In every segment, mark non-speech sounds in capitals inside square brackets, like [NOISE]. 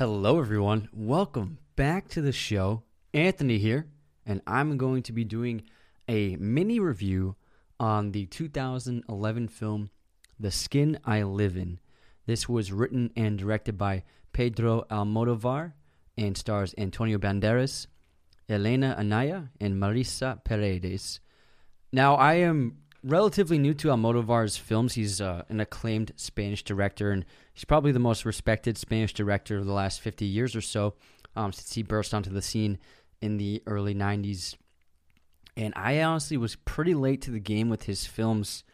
Hello, everyone. Welcome back to the show. Anthony here, and I'm going to be doing a mini review on the 2011 film The Skin I Live In. This was written and directed by Pedro Almodovar and stars Antonio Banderas, Elena Anaya, and Marisa Paredes. Now, I am relatively new to Almodovar's films. He's uh, an acclaimed Spanish director, and he's probably the most respected Spanish director of the last 50 years or so um, since he burst onto the scene in the early 90s. And I honestly was pretty late to the game with his films.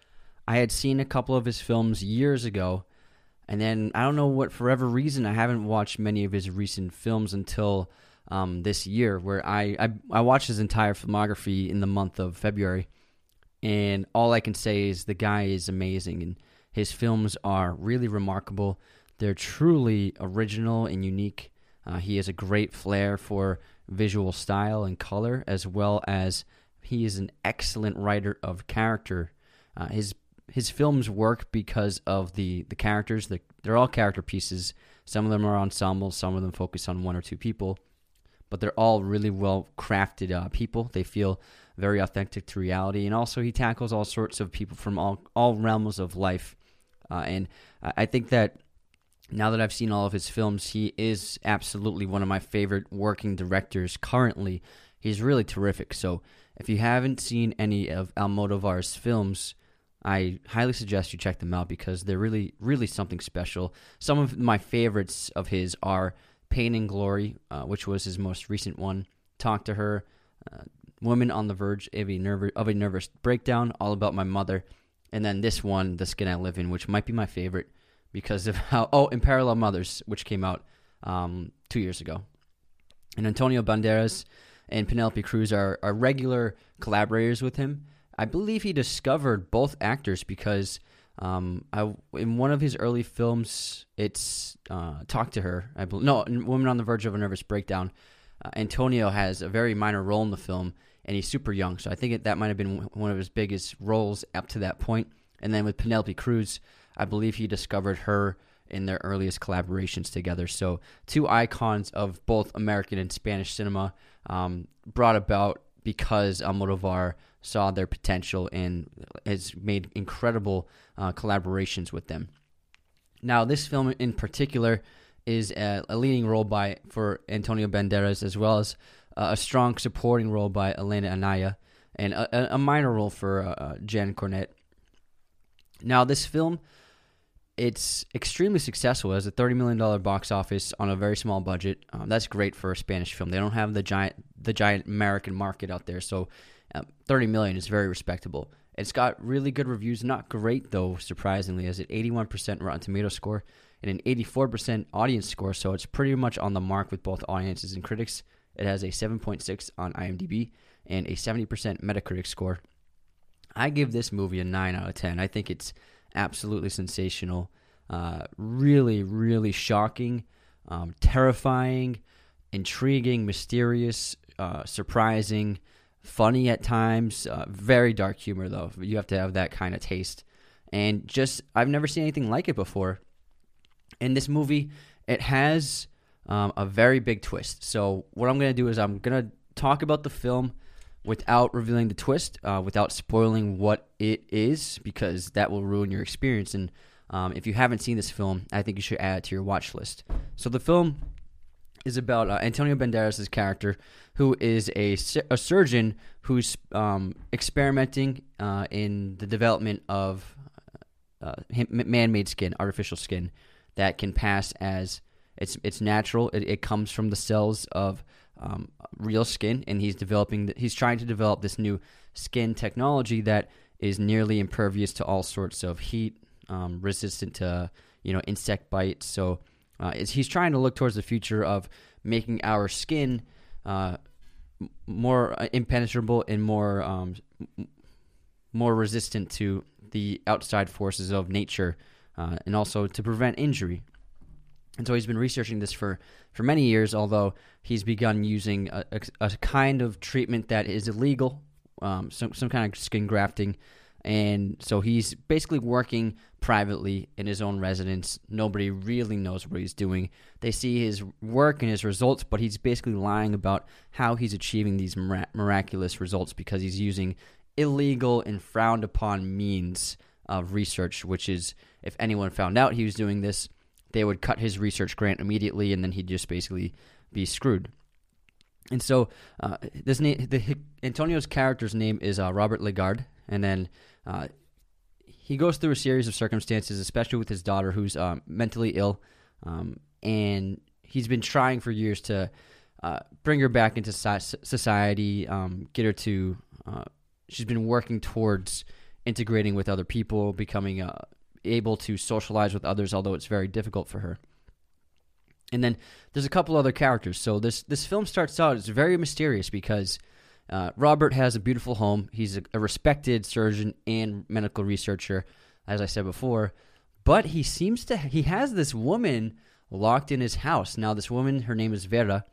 I had seen a couple of his films years ago, and then I don't know what, for whatever reason, I haven't watched many of his recent films until um, this year, where I, I, I watched his entire filmography in the month of February. And all I can say is the guy is amazing, and his films are really remarkable. They're truly original and unique. Uh, he has a great flair for visual style and color, as well as he is an excellent writer of character. Uh, his his films work because of the the characters. The, they're all character pieces. Some of them are ensembles. Some of them focus on one or two people, but they're all really well crafted uh, people. They feel very authentic to reality, and also he tackles all sorts of people from all all realms of life. Uh, and I think that now that I've seen all of his films, he is absolutely one of my favorite working directors currently. He's really terrific. So if you haven't seen any of Almodovar's films, I highly suggest you check them out because they're really, really something special. Some of my favorites of his are Pain and Glory, uh, which was his most recent one, Talk to Her, uh, Woman on the Verge of a, nervous, of a Nervous Breakdown, All About My Mother, and then this one, The Skin I Live In, which might be my favorite because of how. Oh, and Parallel Mothers, which came out um, two years ago. And Antonio Banderas and Penelope Cruz are, are regular collaborators with him. I believe he discovered both actors because um, I, in one of his early films, it's uh, Talk to Her. I believe, no, Woman on the Verge of a Nervous Breakdown. Uh, Antonio has a very minor role in the film, and he's super young, so I think that might have been one of his biggest roles up to that point. And then with Penelope Cruz, I believe he discovered her in their earliest collaborations together. So, two icons of both American and Spanish cinema um, brought about because Almodovar saw their potential and has made incredible uh, collaborations with them. Now, this film in particular is a, a, leading role by for Antonio Banderas, as well as uh, a strong supporting role by Elena Anaya, and a, a minor role for uh, uh Jan Cornet. Now, this film it's extremely successful. It has a thirty million dollar box office on a very small budget. Um, that's great for a Spanish film. They don't have the giant the giant American market out there, so uh, thirty million is very respectable. It's got really good reviews. Not great though, surprisingly, as one percent Rotten Tomato score and an eighty four percent audience score. So it's pretty much on the mark with both audiences and critics. It has a seven point six on IMDb and a seventy percent Metacritic score. I give this movie a nine out of ten. I think it's absolutely sensational. Uh, really, really shocking, um, terrifying, intriguing, mysterious, uh, surprising, funny at times. Uh, very dark humor, though. You have to have that kind of taste. And just, I've never seen anything like it before. In this movie, it has um, a very big twist. So, what I'm going to do is I'm going to talk about the film without revealing the twist, uh, without spoiling what it is, because that will ruin your experience. And um, if you haven't seen this film, I think you should add it to your watch list. So the film is about uh, Antonio Banderas' character, who is a, a surgeon who's um, experimenting uh, in the development of uh, man-made skin, artificial skin, that can pass as it's it's natural. It, it comes from the cells of um, real skin, and he's developing. He's trying to develop this new skin technology that is nearly impervious to all sorts of heat, um, resistant to you know insect bites. So uh, he's trying to look towards the future of making our skin uh, more uh, impenetrable and more um, more resistant to the outside forces of nature, uh, and also to prevent injury. And so he's been researching this for, for many years, although he's begun using a, a, a kind of treatment that is illegal, um, some, some kind of skin grafting. And so he's basically working privately in his own residence. Nobody really knows what he's doing. They see his work and his results, but he's basically lying about how he's achieving these miraculous results because he's using illegal and frowned upon means of research, which is, if anyone found out he was doing this, they would cut his research grant immediately, and then he'd just basically be screwed. And so, uh, this name, the, Antonio's character's name is uh, Robert Ledgard, and then uh, he goes through a series of circumstances, especially with his daughter, who's um, mentally ill, um, and he's been trying for years to uh, bring her back into society, um, get her to. Uh, she's been working towards integrating with other people, becoming a able to socialize with others, although it's very difficult for her. And then there's a couple other characters. So this this film starts out it's very mysterious because uh, Robert has a beautiful home. He's a, a, respected surgeon and medical researcher, as I said before. But he seems to he has this woman locked in his house. Now this woman, her name is Vera,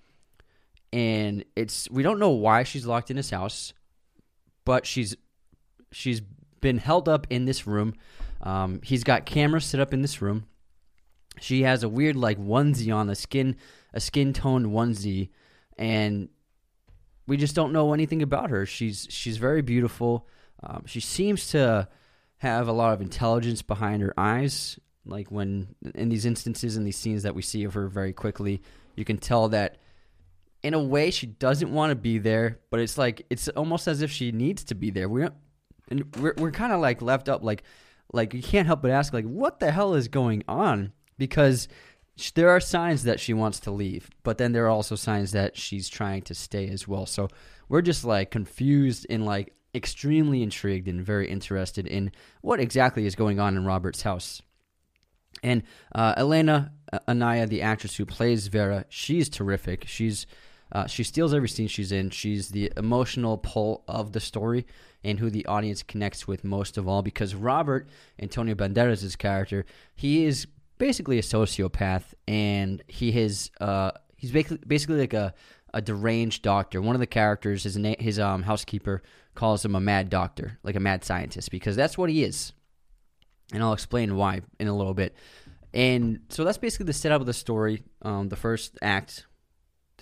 and it's we don't know why she's locked in his house, but she's she's been held up in this room um, he's got cameras set up in this room. She has a weird like onesie on, a skin a skin toned onesie, and we just don't know anything about her. She's she's very beautiful. Um, she seems to have a lot of intelligence behind her eyes. Like when in these instances in these scenes that we see of her very quickly, you can tell that in a way she doesn't want to be there, but it's like it's almost as if she needs to be there. We're and we're we're kind of like left up like like you can't help but ask like what the hell is going on? Because there are signs that she wants to leave but then there are also signs that she's trying to stay as well. So we're just like confused and like extremely intrigued and very interested in what exactly is going on in robert's house. And uh, elena anaya the actress who plays vera she's terrific. She's uh, she steals every scene she's in she's the emotional pull of the story and who the audience connects with most of all because Robert, Antonio Banderas' character, he is basically a sociopath and he has uh, he's basically like a, a deranged doctor. One of the characters, his na- his um, housekeeper, calls him a mad doctor, like a mad scientist, because that's what he is. And I'll explain why in a little bit. And so that's basically the setup of the story. Um, the first act,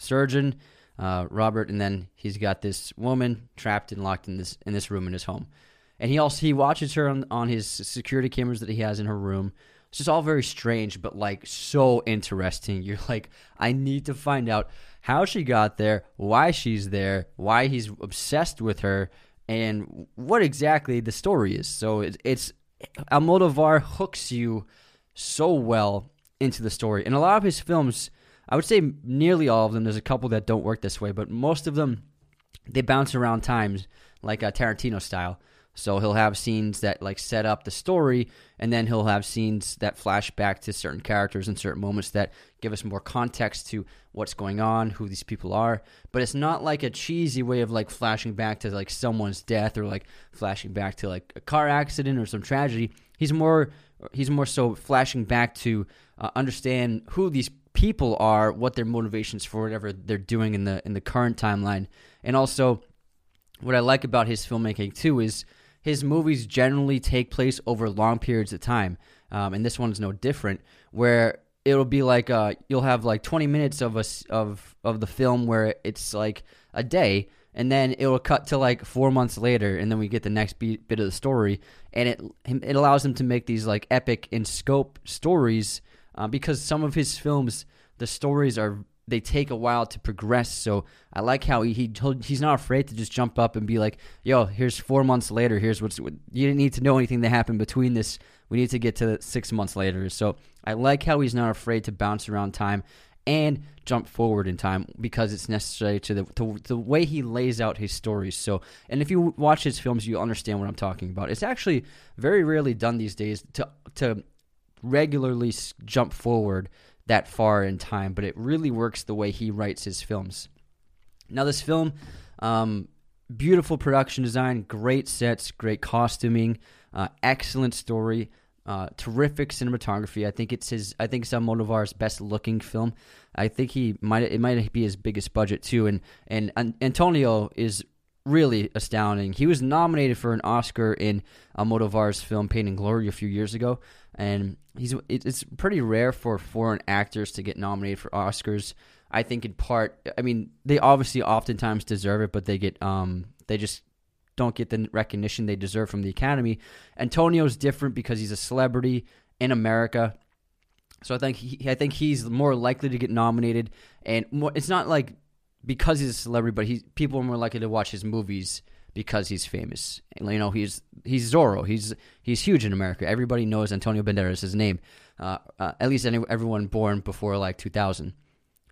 surgeon uh, Robert, and then he's got this woman trapped and locked in this in this room in his home, and he also he watches her on, on his security cameras that he has in her room. It's just all very strange, but like so interesting. [LAUGHS] You're like, I need to find out how she got there, why she's there, why he's obsessed with her, and what exactly the story is. So it, it's Almodovar hooks you so well into the story, and a lot of his films I would say nearly all of them. There's a couple that don't work this way, but most of them they bounce around times like a Tarantino style. So he'll have scenes that like set up the story, and then he'll have scenes that flash back to certain characters and certain moments that give us more context to what's going on, who these people are. But it's not like a cheesy way of like flashing back to like someone's death or like flashing back to like a car accident or some tragedy. He's more he's more so flashing back to uh, understand who these people are, what their motivations for whatever they're doing in the in the current timeline, and also what I like about his filmmaking too is his movies generally take place over long periods of time, um, and this one's no different. Where it'll be like uh, you'll have like 20 minutes of a of of the film where it's like a day, and then it'll cut to like four months later, and then we get the next bit of the story, and it it allows him to make these like epic in scope stories uh, because some of his films the stories are they take a while to progress. So I like how he, he he's not afraid to just jump up and be like, "Yo, here's four months later. Here's what's you didn't need to know anything that happened between this. We need to get to six months later." So I like how he's not afraid to bounce around time and jump forward in time because it's necessary to the to the way he lays out his stories. So, and if you watch his films, you understand what I'm talking about. It's actually very rarely done these days to to regularly jump forward that far in time, but it really works the way he writes his films. Now, this film, um, beautiful production design, great sets, great costuming, uh, excellent story, uh, terrific cinematography. I think it's his. I think it's Almodovar's best looking film. I think he might. It might be his biggest budget too. And and, and Antonio is really astounding. He was nominated for an Oscar in Almodovar's film Pain and Glory a few years ago, and he's it's pretty rare for foreign actors to get nominated for Oscars. I think in part, I mean, they obviously oftentimes deserve it, but they get um they just don't get the recognition they deserve from the Academy. Antonio's different because he's a celebrity in America. So I think he, I think he's more likely to get nominated, and more, it's not like because he's a celebrity, but he people are more likely to watch his movies because he's famous. You know, he's he's Zorro. He's he's huge in America. Everybody knows Antonio Banderas' his name. Uh, uh, at least any, everyone born before like 2000.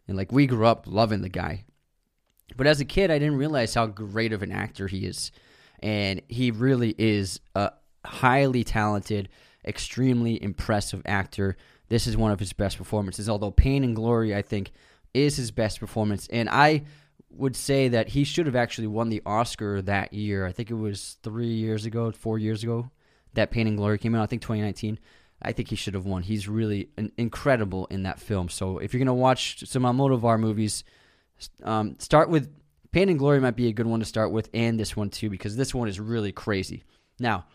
And like we grew up loving the guy. But as a kid, I didn't realize how great of an actor he is. And he really is a highly talented, extremely impressive actor. This is one of his best performances. Although Pain and Glory, I think, is his best performance. And I would say that he should have actually won the Oscar that year. I think it was three years ago, four years ago, that Pain and Glory came out. I think 2019. I think he should have won. He's really incredible in that film. So if you're gonna watch some Almodovar movies, um, start with Pain and Glory. Might be a good one to start with, and this one too, because this one is really crazy. Now,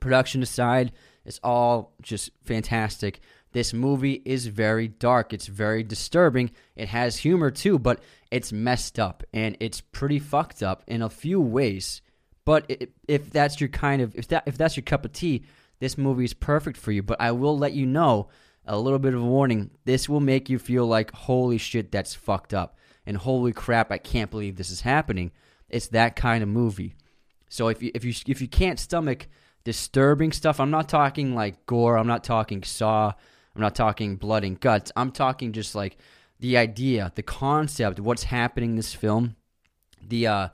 production aside, it's all just fantastic. This movie is very dark. It's very disturbing. It has humor too, but it's messed up and it's pretty fucked up in a few ways. But if that's your kind of if that if that's your cup of tea, this movie is perfect for you. But I will let you know a little bit of a warning. This will make you feel like holy shit, that's fucked up, and holy crap, I can't believe this is happening. It's that kind of movie. So if you if you if you can't stomach disturbing stuff, I'm not talking like gore. I'm not talking Saw. I'm not talking blood and guts. I'm talking just like the idea, the concept, what's happening in this film, the uh,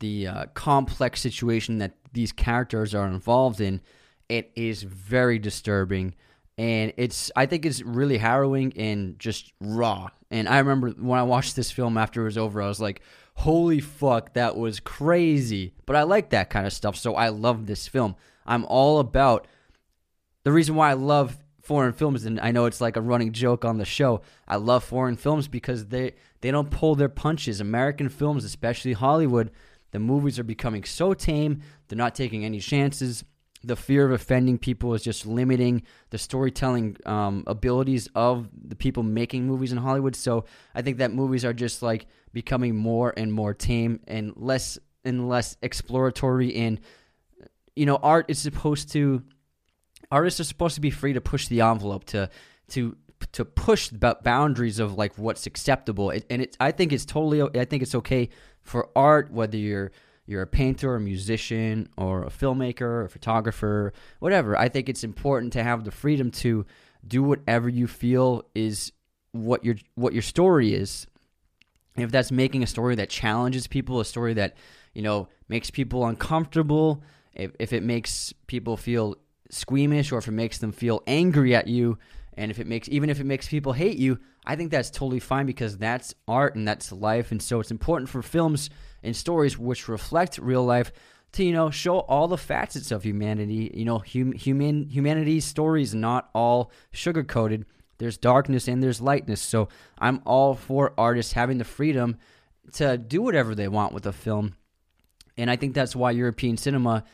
the uh, complex situation that these characters are involved in. It is very disturbing, and it's I think it's really harrowing and just raw. And I remember when I watched this film after it was over, I was like, "Holy fuck, that was crazy!" But I like that kind of stuff, so I love this film. I'm all about the reason why I love foreign films and I know it's like a running joke on the show. I love foreign films because they they don't pull their punches. American films, especially Hollywood, the movies are becoming so tame. They're not taking any chances. The fear of offending people is just limiting the storytelling um, abilities of the people making movies in Hollywood. So I think that movies are just like becoming more and more tame and less and less exploratory. And you know, art is supposed to artists are supposed to be free to push the envelope to to to push the boundaries of like what's acceptable. And it i think it's totally i think it's okay for art whether you're you're a painter or a musician or a filmmaker or a photographer whatever. I think it's important to have the freedom to do whatever you feel is what your what your story is. If that's making a story that challenges people a story that you know makes people uncomfortable if, if it makes people feel squeamish or if it makes them feel angry at you and if it makes even if it makes people hate you i think that's totally fine because that's art and that's life and so it's important for films and stories which reflect real life to you know show all the facets of humanity you know hum, human humanity's stories not all sugar coated there's darkness and there's lightness. So I'm all for artists having the freedom to do whatever they want with a film. And I think that's why European cinema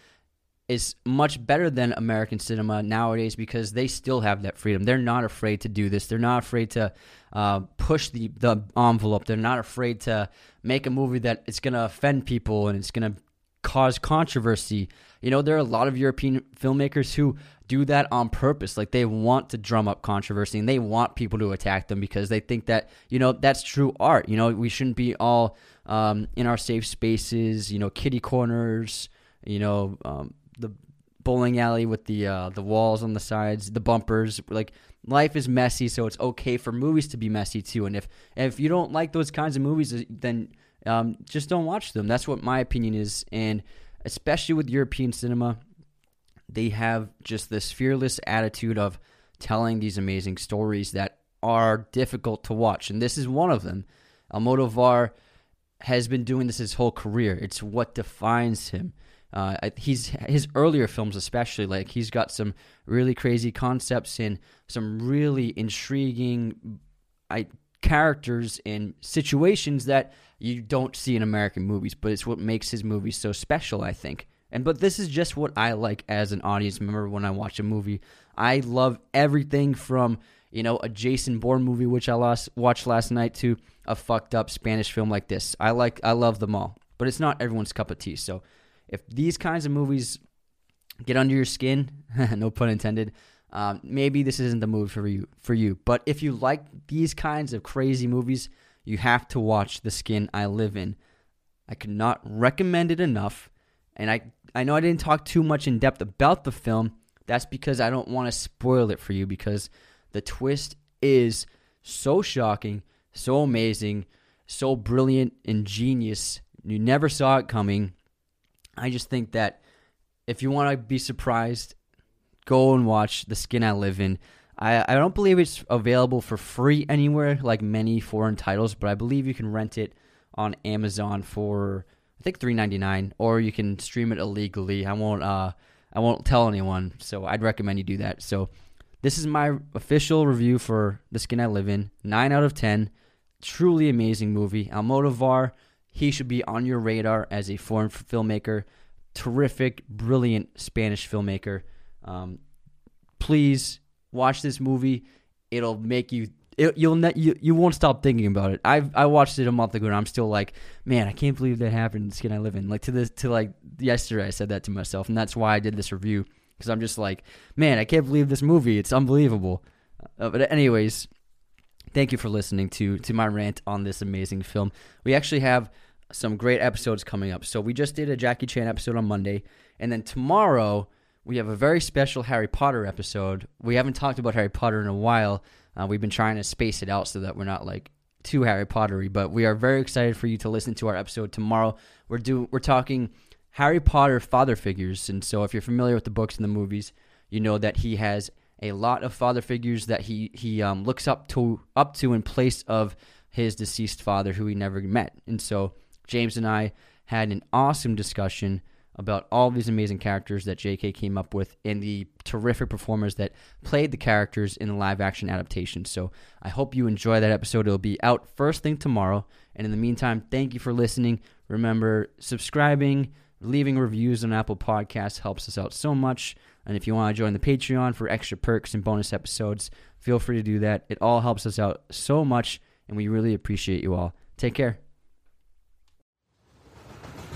is much better than American cinema nowadays because they still have that freedom. They're not afraid to do this. They're not afraid to uh, push the, the envelope. They're not afraid to make a movie that it's going to offend people and it's going to cause controversy. You know, there are a lot of European filmmakers who do that on purpose. Like they want to drum up controversy and they want people to attack them because they think that, you know, that's true art. You know, we shouldn't be all um, in our safe spaces, you know, kitty corners, you know, um, the bowling alley with the uh, the walls on the sides, the bumpers. Like life is messy, so it's okay for movies to be messy too. And if if you don't like those kinds of movies, then um, just don't watch them. That's what my opinion is. And especially with European cinema, they have just this fearless attitude of telling these amazing stories that are difficult to watch. And this is one of them. Almodovar has been doing this his whole career. It's what defines him. Uh, he's his earlier films, especially like he's got some really crazy concepts and some really intriguing I, characters and situations that you don't see in American movies, but it's what makes his movies so special, I think. And but this is just what I like as an audience member when I watch a movie. I love everything from you know a Jason Bourne movie, which I lost, watched last night, to a fucked up Spanish film like this. I like, I love them all, but it's not everyone's cup of tea. So if these kinds of movies get under your skin, [LAUGHS] no pun intended, um, maybe this isn't the movie for you. For you, but if you like these kinds of crazy movies, you have to watch The Skin I Live In. I could not recommend it enough, and I I know I didn't talk too much in depth about the film. That's because I don't want to spoil it for you because the twist is so shocking, so amazing, so brilliant and genius. You never saw it coming. I just think that if you want to be surprised, go and watch The Skin I Live In. I, I don't believe it's available for free anywhere like many foreign titles, but I believe you can rent it on Amazon for I think three ninety nine, or you can stream it illegally. I won't uh I won't tell anyone, so I'd recommend you do that. So this is my official review for The Skin I Live In. Nine out of ten. Truly amazing movie. Almodovar he should be on your radar as a foreign filmmaker. Terrific, brilliant Spanish filmmaker. Um, please watch this movie. It'll make you. It, you'll ne- you you won't stop thinking about it. I I watched it a month ago and I'm still like, man, I can't believe that happened in the skin I live in. Like to this to like yesterday, I said that to myself, and that's why I did this review because I'm just like, man, I can't believe this movie. It's unbelievable. Uh, but anyways, thank you for listening to to my rant on this amazing film. We actually have some great episodes coming up. So we just did a Jackie Chan episode on Monday, and then tomorrow we have a very special Harry Potter episode. We haven't talked about Harry Potter in a while. Uh, we've been trying to space it out so that we're not like too Harry Pottery, but we are very excited for you to listen to our episode tomorrow. We're do we're talking Harry Potter father figures, and so if you're familiar with the books and the movies, you know that he has a lot of father figures that he he um, looks up to up to in place of his deceased father, who he never met, and so James and I had an awesome discussion about all these amazing characters that JK came up with and the terrific performers that played the characters in the live action adaptation. So I hope you enjoy that episode. It'll be out first thing tomorrow. And in the meantime, thank you for listening. Remember, subscribing, leaving reviews on Apple Podcasts helps us out so much. And if you want to join the Patreon for extra perks and bonus episodes, feel free to do that. It all helps us out so much, and we really appreciate you all. Take care.